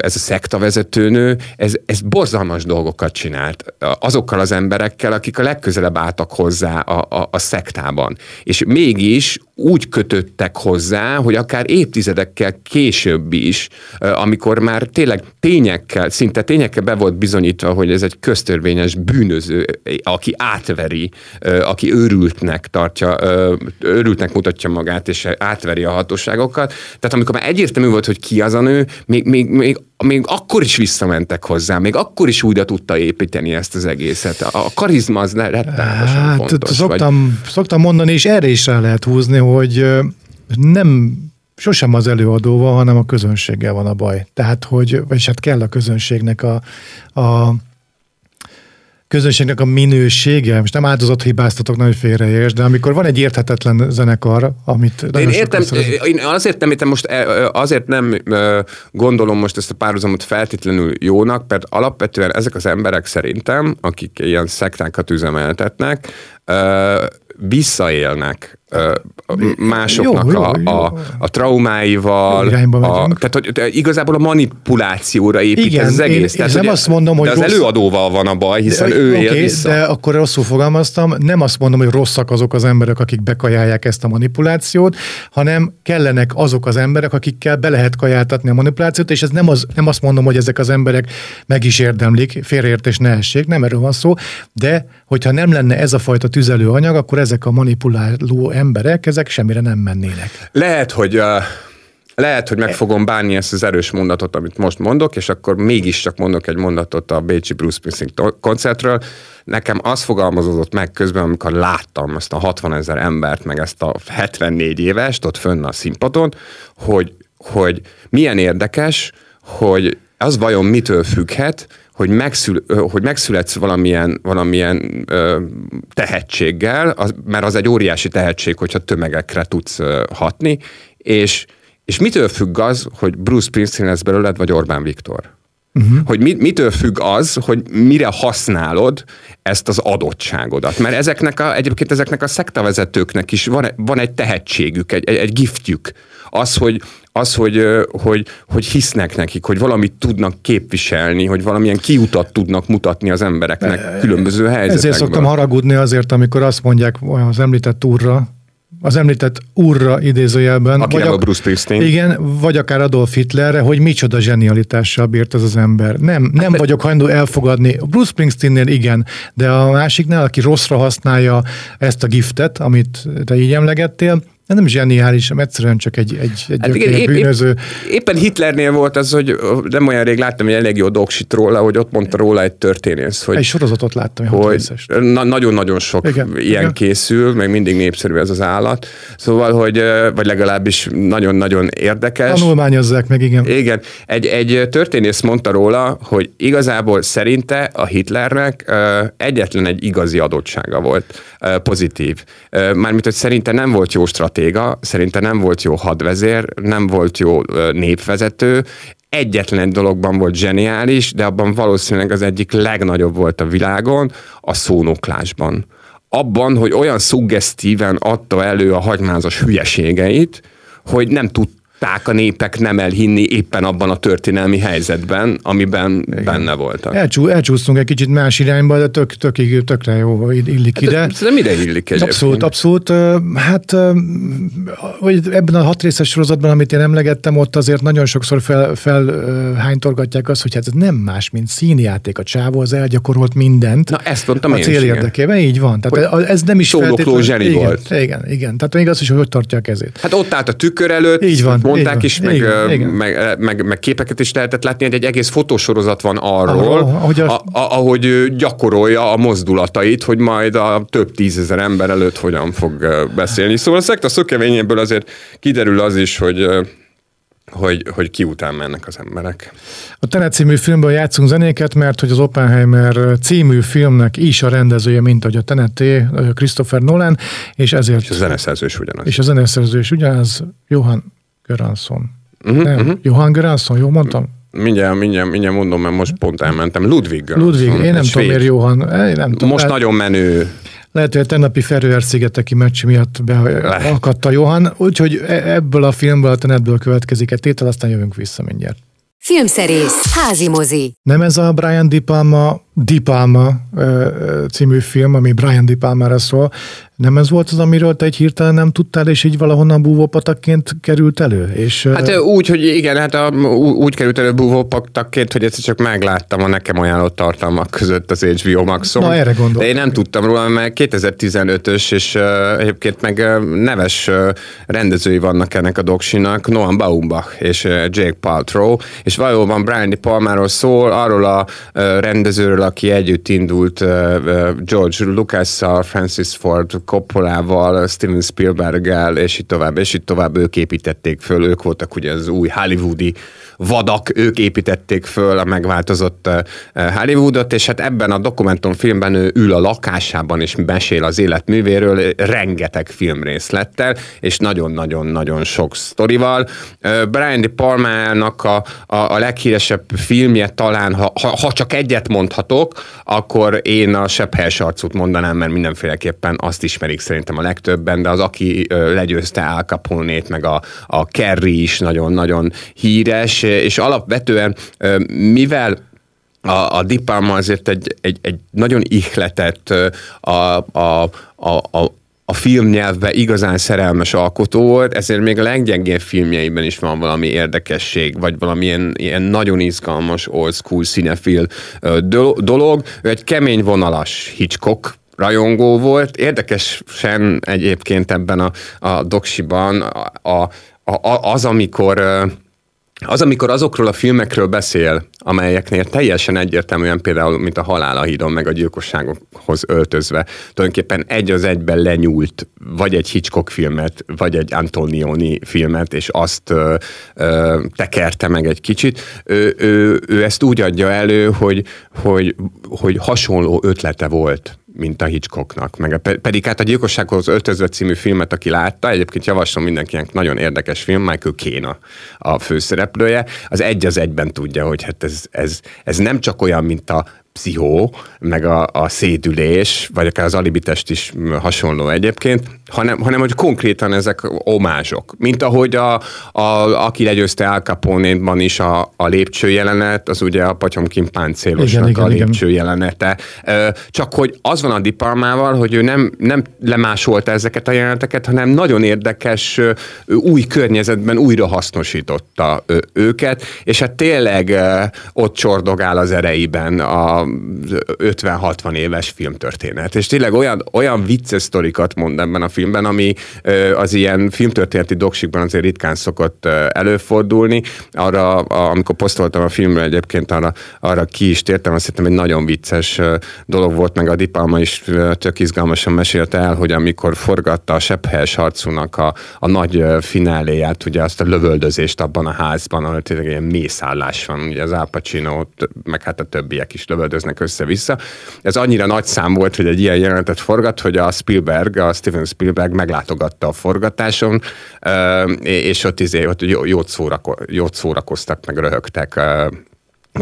[SPEAKER 4] ez a szektavezetőnő, ez, ez borzalmas dolgokat csinált azokkal az emberekkel, akik a legközelebb álltak hozzá a, a, a szektában. És mégis úgy kötöttek hozzá, hogy akár évtizedekkel később is, amikor már tényleg tényekkel, szinte tényekkel be volt bizonyítva, hogy ez egy köztörvényes bűnöző, aki átveri, aki őrültnek tartja, őrültnek mutatja magát, és átveri a hatóságokat. Tehát amikor már egyértelmű volt, hogy ki az a nő, még, még, még, még akkor is visszamentek hozzá, még akkor is újra tudta építeni ezt az egészet. A karizma az rettenetesen hát, fontos.
[SPEAKER 3] Szoktam, vagy... szoktam mondani, és erre is rá lehet húzni, hogy nem sosem az előadóval, hanem a közönséggel van a baj. Tehát, hogy, vagy hát kell a közönségnek a, a közönségnek a minősége, most nem áldozat hibáztatok, nagyon félreérts, de amikor van egy érthetetlen zenekar, amit...
[SPEAKER 4] Én értem, én azért nem értem most, e, azért nem gondolom most ezt a párhuzamot feltétlenül jónak, mert alapvetően ezek az emberek szerintem, akik ilyen szektákat üzemeltetnek, visszaélnek másoknak jó, jó, jó. A, a, a traumáival, a, tehát hogy igazából a manipulációra épít Igen, ez az egész. Én, tehát,
[SPEAKER 3] nem azt mondom, hogy
[SPEAKER 4] de az rossz... előadóval van a baj, hiszen de, ő okay, él vissza.
[SPEAKER 3] De akkor rosszul fogalmaztam, nem azt mondom, hogy rosszak azok az emberek, akik bekajálják ezt a manipulációt, hanem kellenek azok az emberek, akikkel be lehet kajáltatni a manipulációt, és ez nem, az, nem azt mondom, hogy ezek az emberek meg is érdemlik, félreértés ne essék, nem erről van szó, de hogyha nem lenne ez a fajta tüzelőanyag, akkor ezek a manipuláló emberek, ezek semmire nem mennének.
[SPEAKER 4] Lehet, hogy uh, lehet, hogy meg fogom bánni ezt az erős mondatot, amit most mondok, és akkor mégiscsak mondok egy mondatot a Bécsi Bruce Springsteen koncertről. Nekem az fogalmazódott meg közben, amikor láttam ezt a 60 ezer embert, meg ezt a 74 évest ott fönn a színpadon, hogy, hogy milyen érdekes, hogy az vajon mitől függhet, hogy, megszül, hogy megszületsz valamilyen, valamilyen ö, tehetséggel, az, mert az egy óriási tehetség, hogyha tömegekre tudsz ö, hatni, és, és mitől függ az, hogy Bruce Springsteen lesz belőled, vagy Orbán Viktor? Uh-huh. Hogy mi, mitől függ az, hogy mire használod ezt az adottságodat. Mert ezeknek a, egyébként ezeknek a szektavezetőknek is van, van egy tehetségük, egy, egy, egy giftjük. Az, hogy, az, hogy, hogy, hogy hisznek nekik, hogy valamit tudnak képviselni, hogy valamilyen kiutat tudnak mutatni az embereknek különböző helyzetekben.
[SPEAKER 3] Ezért szoktam haragudni azért, amikor azt mondják az említett úrra, az említett úrra idézőjelben.
[SPEAKER 4] Aki vagy a, a Bruce Springsteen.
[SPEAKER 3] Igen, vagy akár Adolf Hitlerre, hogy micsoda zsenialitással bírt az az ember. Nem, nem hát, vagyok hajlandó elfogadni. Bruce Springsteennél igen, de a másiknál, aki rosszra használja ezt a giftet, amit te így emlegettél, De nem zseniális, egyszerűen csak egy, egy, egy
[SPEAKER 4] Hát
[SPEAKER 3] hát
[SPEAKER 4] igen, épp-
[SPEAKER 3] bűnöző.
[SPEAKER 4] Épp, éppen Hitlernél volt az, hogy nem olyan rég láttam egy elég jó doksit róla, hogy ott mondta róla egy történész, hogy
[SPEAKER 3] Egy sorozatot láttam,
[SPEAKER 4] hogy na- nagyon-nagyon sok
[SPEAKER 3] Igen,
[SPEAKER 4] ilyen
[SPEAKER 3] igen.
[SPEAKER 4] készül, meg mindig népszerű ez az állat. Szóval, hogy vagy legalábbis nagyon-nagyon érdekes.
[SPEAKER 3] Tanulmányozzák meg, igen.
[SPEAKER 4] Igen, egy, egy történész mondta róla, hogy igazából szerinte a Hitlernek egyetlen egy igazi adottsága volt, pozitív. Mármint, hogy szerinte nem volt jó stratéga, szerinte nem volt jó hadvezér, nem volt jó népvezető, egyetlen egy dologban volt zseniális, de abban valószínűleg az egyik legnagyobb volt a világon, a szónoklásban. Abban, hogy olyan szuggesztíven adta elő a hagymázas hülyeségeit, hogy nem tudták a népek nem elhinni éppen abban a történelmi helyzetben, amiben Igen. benne voltak.
[SPEAKER 3] Elcsú, elcsúsztunk egy kicsit más irányba, de tök, tök, tökre jó illik ide.
[SPEAKER 4] Ez nem ide illik egyébként.
[SPEAKER 3] Abszolút, abszolút. Hát hogy ebben a hat részes sorozatban, amit én emlegettem, ott azért nagyon sokszor fel, fel ö, hánytorgatják azt, hogy hát ez nem más, mint színjáték. A csávó az elgyakorolt mindent.
[SPEAKER 4] Na, ezt mondtam
[SPEAKER 3] a
[SPEAKER 4] én
[SPEAKER 3] cél
[SPEAKER 4] is, igen.
[SPEAKER 3] érdekében, így van. Tehát ez- ez nem is feltétlenül-
[SPEAKER 4] zseni
[SPEAKER 3] igen,
[SPEAKER 4] volt.
[SPEAKER 3] Igen, igen. Tehát még az is, hogy hogy tartja a kezét.
[SPEAKER 4] Hát ott állt a tükör előtt,
[SPEAKER 3] Így van,
[SPEAKER 4] mondták is, meg, ö,
[SPEAKER 3] igen.
[SPEAKER 4] meg, meg, meg, képeket is lehetett látni, hogy egy egész fotósorozat van arról,
[SPEAKER 3] Arról, ahogy a-
[SPEAKER 4] a, ahogy gyakorolja a mozdulatait, hogy majd a több tízezer ember előtt hogyan fog beszélni. Szóval a szekta szökevényéből azért kiderül az is, hogy hogy, hogy ki után mennek az emberek.
[SPEAKER 3] A Tenet című filmből játszunk zenéket, mert hogy az Oppenheimer című filmnek is a rendezője, mint hogy a Teneté, Christopher Nolan, és ezért
[SPEAKER 4] És a zeneszerző is ugyanaz.
[SPEAKER 3] és a zeneszerző is ugyanaz, Johan Göransson. Uh-huh, Nem, Johan Göransson, jól mondtam?
[SPEAKER 4] Mindjárt, mindjárt, mindjárt mondom, mert most pont elmentem. Ludwig.
[SPEAKER 3] Ludwig,
[SPEAKER 4] Göransson,
[SPEAKER 3] én nem tudom, miért Johan. eh, Nem tudom,
[SPEAKER 4] Most
[SPEAKER 3] lehet,
[SPEAKER 4] nagyon menő.
[SPEAKER 3] lehet, hogy a tegnapi Ferőer-szigeteki meccs miatt beakadt a Johan, úgyhogy e- ebből a filmből, a Tenetből következik egy tétel, aztán jövünk vissza mindjárt.
[SPEAKER 2] Filmszerész, házi mozi.
[SPEAKER 3] Nem ez a Brian Di Palma, Di Palma című film, ami Brian Di Palmára szól, nem ez volt az, amiről te egy hirtelen nem tudtál, és így valahonnan búvópatakként került elő? És,
[SPEAKER 4] Hát úgy, hogy igen, hát a, úgy került elő búvópaktakként, hogy egyszer csak megláttam a nekem ajánlott tartalmak között az HBO Maxon.
[SPEAKER 3] Na, erre gondoltam.
[SPEAKER 4] De én nem tudtam róla, mert 2015-ös, és uh, egyébként meg uh, neves uh, rendezői vannak ennek a doksinak, Noam Baumbach és uh, Jake Paltrow, és valóban Brian De Palmáról szól, arról a uh, rendezőről, aki együtt indult George Lucas-szal, Francis Ford Coppolával, Steven Spielberg-el, és így tovább, és így tovább ők építették föl, ők voltak ugye az új hollywoodi vadak, ők építették föl a megváltozott Hollywoodot, és hát ebben a dokumentumfilmben ő ül a lakásában és mesél az életművéről, rengeteg filmrészlettel, és nagyon-nagyon-nagyon sok sztorival. Brian De Palmának a, a, a leghíresebb filmje talán, ha, ha csak egyet mondhatok, akkor én a Sebb helyes arcút mondanám, mert mindenféleképpen azt ismerik szerintem a legtöbben, de az, aki legyőzte Al Capone-t, meg a, a Kerry is nagyon-nagyon híres, és alapvetően mivel a, a Di Palma azért egy, egy, egy nagyon ihletett a, a, a, a a filmnyelvbe igazán szerelmes alkotó volt, ezért még a leggyengébb filmjeiben is van valami érdekesség, vagy valamilyen ilyen nagyon izgalmas old school do- dolog. Ő egy kemény vonalas Hitchcock rajongó volt. Érdekesen egyébként ebben a, a doksiban a, a, a, az, amikor az, amikor azokról a filmekről beszél, amelyeknél teljesen egyértelműen például, mint a Halál a hídon, meg a gyilkosságokhoz öltözve, tulajdonképpen egy az egyben lenyúlt vagy egy Hitchcock filmet, vagy egy Antonioni filmet, és azt ö, ö, tekerte meg egy kicsit. Ő, ő, ő ezt úgy adja elő, hogy, hogy, hogy hasonló ötlete volt mint a Hitchcocknak. Meg a, pedig hát a Gyilkossághoz öltözve című filmet, aki látta, egyébként javaslom mindenkinek, nagyon érdekes film, Michael Caine a, a főszereplője, az egy az egyben tudja, hogy hát ez, ez, ez nem csak olyan, mint a pszichó, meg a, a szédülés, vagy akár az alibitest is hasonló egyébként, hanem, hanem hogy konkrétan ezek omázsok. Mint ahogy a, a, aki legyőzte Al Capone-ban is a, a lépcső jelenet, az ugye a Patyomkin páncélosnak
[SPEAKER 3] Igen,
[SPEAKER 4] a
[SPEAKER 3] igen,
[SPEAKER 4] lépcső jelenete. Ö, Csak hogy az van a Dipalmával, hogy ő nem, nem lemásolta ezeket a jeleneteket, hanem nagyon érdekes új környezetben újra hasznosította őket, és hát tényleg ott csordogál az ereiben a, 50-60 éves filmtörténet. És tényleg olyan, olyan vicces sztorikat mond ebben a filmben, ami az ilyen filmtörténeti doksikban azért ritkán szokott előfordulni. Arra, amikor posztoltam a filmről egyébként, arra, arra ki is tértem, azt hittem egy nagyon vicces dolog volt, meg a Dipalma is tök izgalmasan mesélte el, hogy amikor forgatta a Sepphelyes harcúnak a, a nagy fináléját, ugye azt a lövöldözést abban a házban, ahol tényleg ilyen mészállás van, ugye az Al Pacino, meg hát a többiek is lövöldöznek össze-vissza. Ez annyira nagy szám volt, hogy egy ilyen jelenetet forgat, hogy a Spielberg, a Steven Spielberg meglátogatta a forgatáson, és ott, izé, ott jót, szórako, jót szórakoztak, meg röhögtek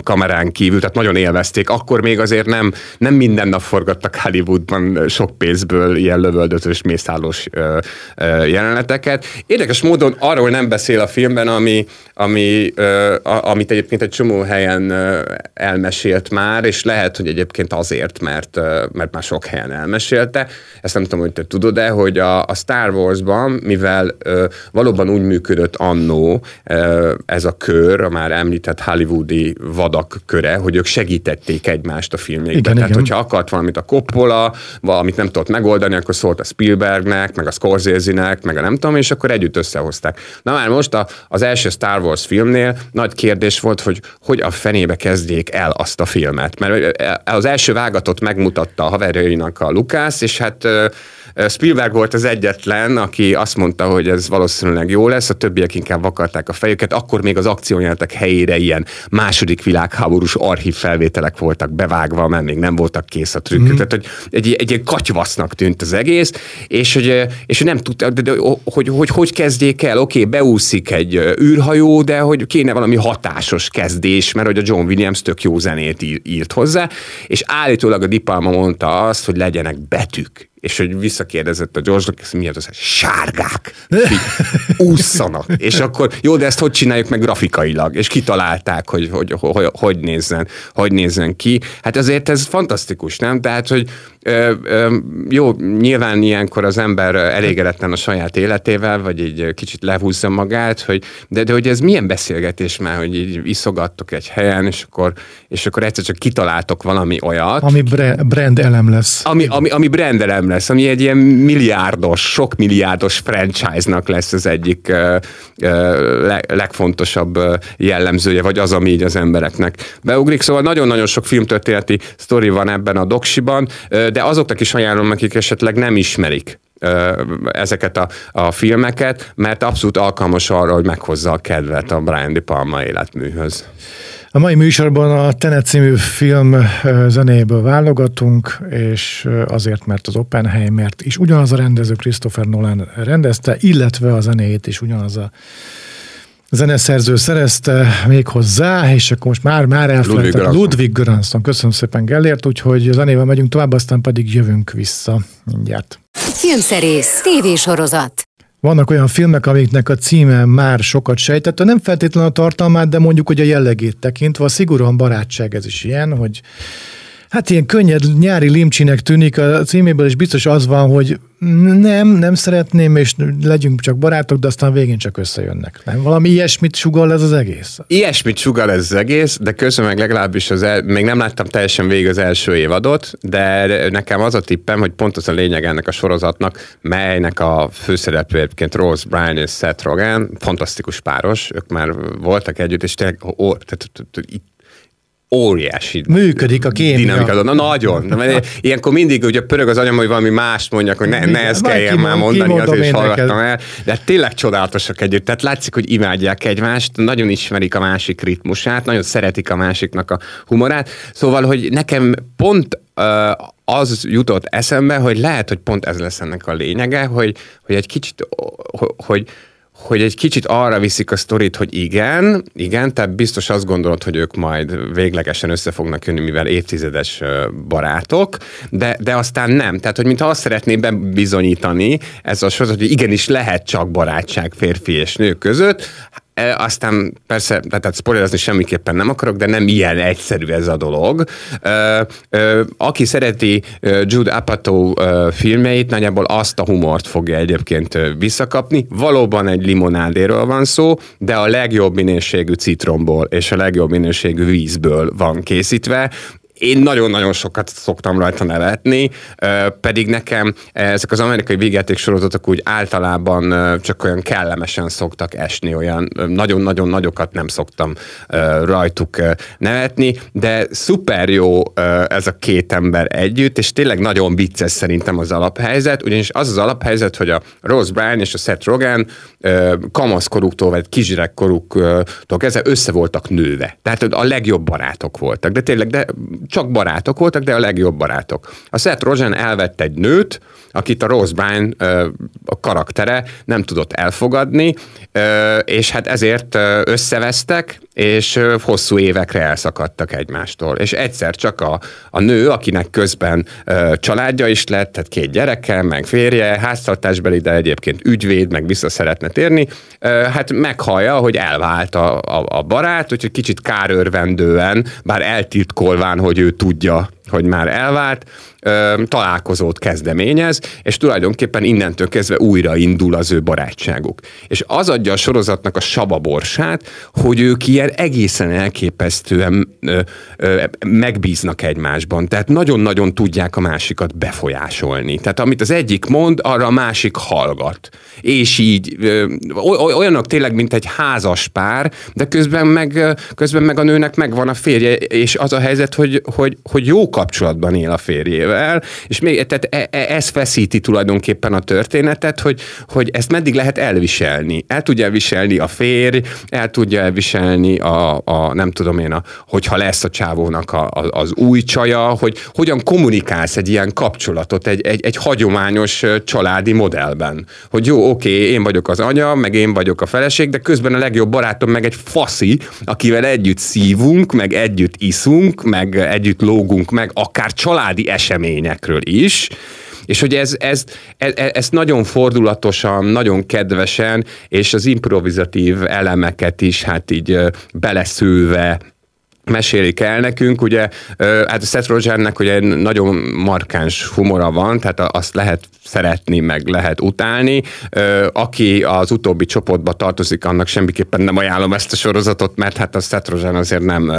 [SPEAKER 4] kamerán kívül, tehát nagyon élvezték. Akkor még azért nem, nem minden nap forgattak Hollywoodban sok pénzből ilyen lövöldözős, mészállós ö, ö, jeleneteket. Érdekes módon arról nem beszél a filmben, ami, ami, ö, a, amit egyébként egy csomó helyen ö, elmesélt már, és lehet, hogy egyébként azért, mert, ö, mert már sok helyen elmesélte. Ezt nem tudom, hogy te tudod-e, hogy a, a Star Wars-ban, mivel ö, valóban úgy működött annó ö, ez a kör, a már említett hollywoodi vadak köre, hogy ők segítették egymást a filmjékben. Igen, Tehát, igen. hogyha akart valamit a Coppola, valamit nem tudott megoldani, akkor szólt a Spielbergnek, meg a Scorsese-nek, meg a nem tudom, és akkor együtt összehozták. Na már most a, az első Star Wars filmnél nagy kérdés volt, hogy hogy a fenébe kezdjék el azt a filmet. Mert az első vágatot megmutatta a haverjainak a Lukász, és hát Spielberg volt az egyetlen, aki azt mondta, hogy ez valószínűleg jó lesz, a többiek inkább vakarták a fejüket, akkor még az akciójátek helyére ilyen második világháborús archív felvételek voltak bevágva, mert még nem voltak kész a trükkök. Mm. Tehát, hogy egy, egy ilyen katyvasznak tűnt az egész, és hogy, és hogy nem tudta, de, de, hogy, hogy, hogy kezdjék el, oké, okay, beúszik egy űrhajó, de hogy kéne valami hatásos kezdés, mert hogy a John Williams tök jó zenét írt hozzá, és állítólag a Dipalma mondta azt, hogy legyenek betűk és hogy visszakérdezett a George-nak, ez miért az, sárgák, ússzanak. és akkor, jó, de ezt hogy csináljuk meg grafikailag? És kitalálták, hogy hogy, hogy, hogy, nézzen, hogy nézzen ki. Hát azért ez fantasztikus, nem? Tehát, hogy jó, nyilván ilyenkor az ember elégedetlen a saját életével, vagy egy kicsit lehúzza magát, hogy, de, de hogy ez milyen beszélgetés már, hogy így iszogattok egy helyen, és akkor, és akkor egyszer csak kitaláltok valami olyat.
[SPEAKER 3] Ami brand elem lesz.
[SPEAKER 4] Ami, ami, ami brand elem lesz, ami egy ilyen milliárdos, sok milliárdos franchise-nak lesz az egyik uh, legfontosabb jellemzője, vagy az, ami így az embereknek beugrik. Szóval nagyon-nagyon sok filmtörténeti sztori van ebben a doksiban, de azoknak is ajánlom, akik esetleg nem ismerik ezeket a, a filmeket, mert abszolút alkalmas arra, hogy meghozza a kedvet a Brian De Palma életműhöz.
[SPEAKER 3] A mai műsorban a Tenet című film zenéből válogatunk, és azért, mert az Oppenheimert is ugyanaz a rendező Christopher Nolan rendezte, illetve a zenéjét is ugyanaz a zeneszerző szerezte még hozzá, és akkor most már, már elfelejtettem. Ludwig Göransson. Köszönöm szépen Gellért, úgyhogy zenével megyünk tovább, aztán pedig jövünk vissza mindjárt.
[SPEAKER 2] Filmszerész, tévésorozat.
[SPEAKER 3] Vannak olyan filmek, amiknek a címe már sokat sejtett, nem feltétlenül a tartalmát, de mondjuk, hogy a jellegét tekintve, a szigorúan barátság ez is ilyen, hogy hát ilyen könnyed nyári limcsinek tűnik a címéből, és biztos az van, hogy nem, nem szeretném, és legyünk csak barátok, de aztán végén csak összejönnek. Nem? Valami ilyesmit sugal ez az egész?
[SPEAKER 4] Ilyesmit sugal ez az egész, de közben meg legalábbis az el, még nem láttam teljesen végig az első évadot, de nekem az a tippem, hogy pont az a lényeg ennek a sorozatnak, melynek a főszereplő egyébként Rose Bryan és Seth Rogen, fantasztikus páros, ők már voltak együtt, és tényleg ó, óriási
[SPEAKER 3] Működik a kémia. Dinamika.
[SPEAKER 4] Na nagyon. Na, ilyenkor mindig ugye pörög az anyam, hogy valami mást mondjak, hogy ne, ne ezt kelljen már mondani, azért is hallgattam el. De tényleg csodálatosak együtt. Tehát látszik, hogy imádják egymást, nagyon ismerik a másik ritmusát, nagyon szeretik a másiknak a humorát. Szóval, hogy nekem pont az jutott eszembe, hogy lehet, hogy pont ez lesz ennek a lényege, hogy, hogy egy kicsit, hogy, hogy egy kicsit arra viszik a sztorit, hogy igen, igen, tehát biztos azt gondolod, hogy ők majd véglegesen össze fognak jönni, mivel évtizedes barátok, de, de aztán nem. Tehát, hogy mintha azt szeretné bebizonyítani ez a sorozat, hogy igenis lehet csak barátság férfi és nő között, aztán persze, tehát spoilerezni semmiképpen nem akarok, de nem ilyen egyszerű ez a dolog. Aki szereti Jude Apatow filmeit, nagyjából azt a humort fogja egyébként visszakapni. Valóban egy limonádéről van szó, de a legjobb minőségű citromból és a legjobb minőségű vízből van készítve én nagyon-nagyon sokat szoktam rajta nevetni, pedig nekem ezek az amerikai végjáték sorozatok úgy általában csak olyan kellemesen szoktak esni, olyan nagyon-nagyon nagyokat nem szoktam rajtuk nevetni, de szuper jó ez a két ember együtt, és tényleg nagyon vicces szerintem az alaphelyzet, ugyanis az az alaphelyzet, hogy a Rose Bryan és a Seth Rogen kamaszkoruktól, vagy kisgyerekkoruktól kezdve össze voltak nőve. Tehát a legjobb barátok voltak, de tényleg de csak barátok voltak, de a legjobb barátok. A Seth Rogen elvett egy nőt, akit a Rose Bryan a karaktere nem tudott elfogadni, és hát ezért összevesztek, és hosszú évekre elszakadtak egymástól. És egyszer csak a, a nő, akinek közben családja is lett, tehát két gyereke, meg férje, háztartásbeli, de egyébként ügyvéd, meg vissza szeretne térni, hát meghallja, hogy elvált a, a, a barát, úgyhogy kicsit kárörvendően, bár eltitkolván, hogy ő tudja, hogy már elvált, találkozót kezdeményez, és tulajdonképpen innentől kezdve újra indul az ő barátságuk. És az adja a sorozatnak a sababorsát, hogy ők ilyen egészen elképesztően ö, ö, megbíznak egymásban. Tehát nagyon-nagyon tudják a másikat befolyásolni. Tehát amit az egyik mond, arra a másik hallgat. És így ö, olyanok tényleg, mint egy házas pár, de közben meg, közben meg a nőnek megvan a férje, és az a helyzet, hogy, hogy, hogy jó kapcsolatban él a férjével el, és még, tehát e, e, ez feszíti tulajdonképpen a történetet, hogy, hogy ezt meddig lehet elviselni. El tudja viselni a férj, el tudja elviselni a, a nem tudom én, a, hogyha lesz a csávónak a, a, az új csaja, hogy hogyan kommunikálsz egy ilyen kapcsolatot egy, egy, egy hagyományos családi modellben. Hogy jó, oké, én vagyok az anya, meg én vagyok a feleség, de közben a legjobb barátom meg egy faszi, akivel együtt szívunk, meg együtt iszunk, meg együtt lógunk meg, akár családi eseményekről is, és hogy ez, ez, ez, ez nagyon fordulatosan, nagyon kedvesen, és az improvizatív elemeket is hát így beleszőve mesélik el nekünk, ugye, hát a Seth Rogennek ugye nagyon markáns humora van, tehát azt lehet szeretni, meg lehet utálni. Aki az utóbbi csoportba tartozik, annak semmiképpen nem ajánlom ezt a sorozatot, mert hát a Seth Rogen azért nem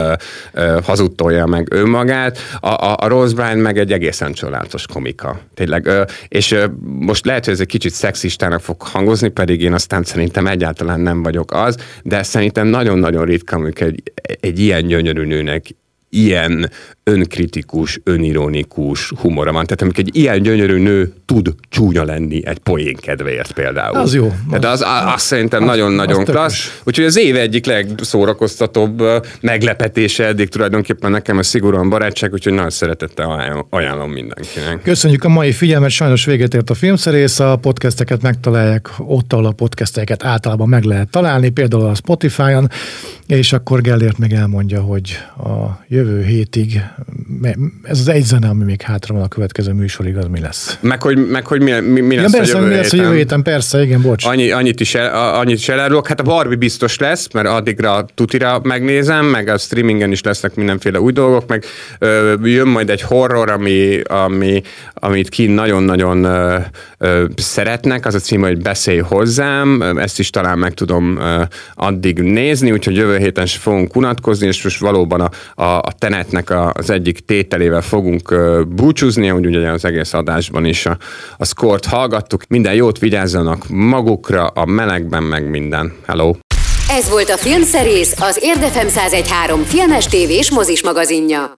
[SPEAKER 4] hazudtolja meg önmagát. A, a, a Rose Bryan meg egy egészen csodálatos komika. Tényleg. És most lehet, hogy ez egy kicsit szexistának fog hangozni, pedig én aztán szerintem egyáltalán nem vagyok az, de szerintem nagyon-nagyon ritka, amikor egy, egy ilyen gyönyörű nőnek ilyen önkritikus, önironikus humora van. Tehát amikor egy ilyen gyönyörű nő tud csúnya lenni egy poén kedvéért például.
[SPEAKER 3] Az jó.
[SPEAKER 4] Tehát az, az, az, az szerintem nagyon-nagyon klassz. Úgyhogy az év egyik legszórakoztatóbb meglepetése eddig tulajdonképpen nekem a szigorúan barátság, úgyhogy nagyon szeretettel ajánlom mindenkinek.
[SPEAKER 3] Köszönjük a mai figyelmet, sajnos véget ért a filmszerész, a podcasteket megtalálják ott, ahol a podcasteket általában meg lehet találni, például a Spotify-on, és akkor Gellért meg elmondja, hogy a jövő hétig ez az egy zene, ami még hátra van a következő műsorig, az mi lesz?
[SPEAKER 4] Meg hogy, meg, hogy mi, mi, mi lesz
[SPEAKER 3] persze,
[SPEAKER 4] a jövő
[SPEAKER 3] mi lesz
[SPEAKER 4] héten.
[SPEAKER 3] a jövő héten, persze, igen, bocs.
[SPEAKER 4] Annyi, annyit, is el, annyit is elárulok. Hát a Barbie biztos lesz, mert addigra tutira megnézem, meg a streamingen is lesznek mindenféle új dolgok, meg ö, jön majd egy horror, ami, ami, amit ki nagyon-nagyon ö, ö, szeretnek, az a cím, hogy Beszélj hozzám, ezt is talán meg tudom ö, addig nézni, úgyhogy jövő héten sem fogunk unatkozni, és most valóban a, a, a tenetnek az egyik tételével fogunk búcsúzni, úgy ugye az egész adásban is a, a szkort hallgattuk. Minden jót vigyázzanak magukra, a melegben meg minden. Hello!
[SPEAKER 2] Ez volt a Filmszerész, az Érdefem 1013 filmes tévés mozis magazinja.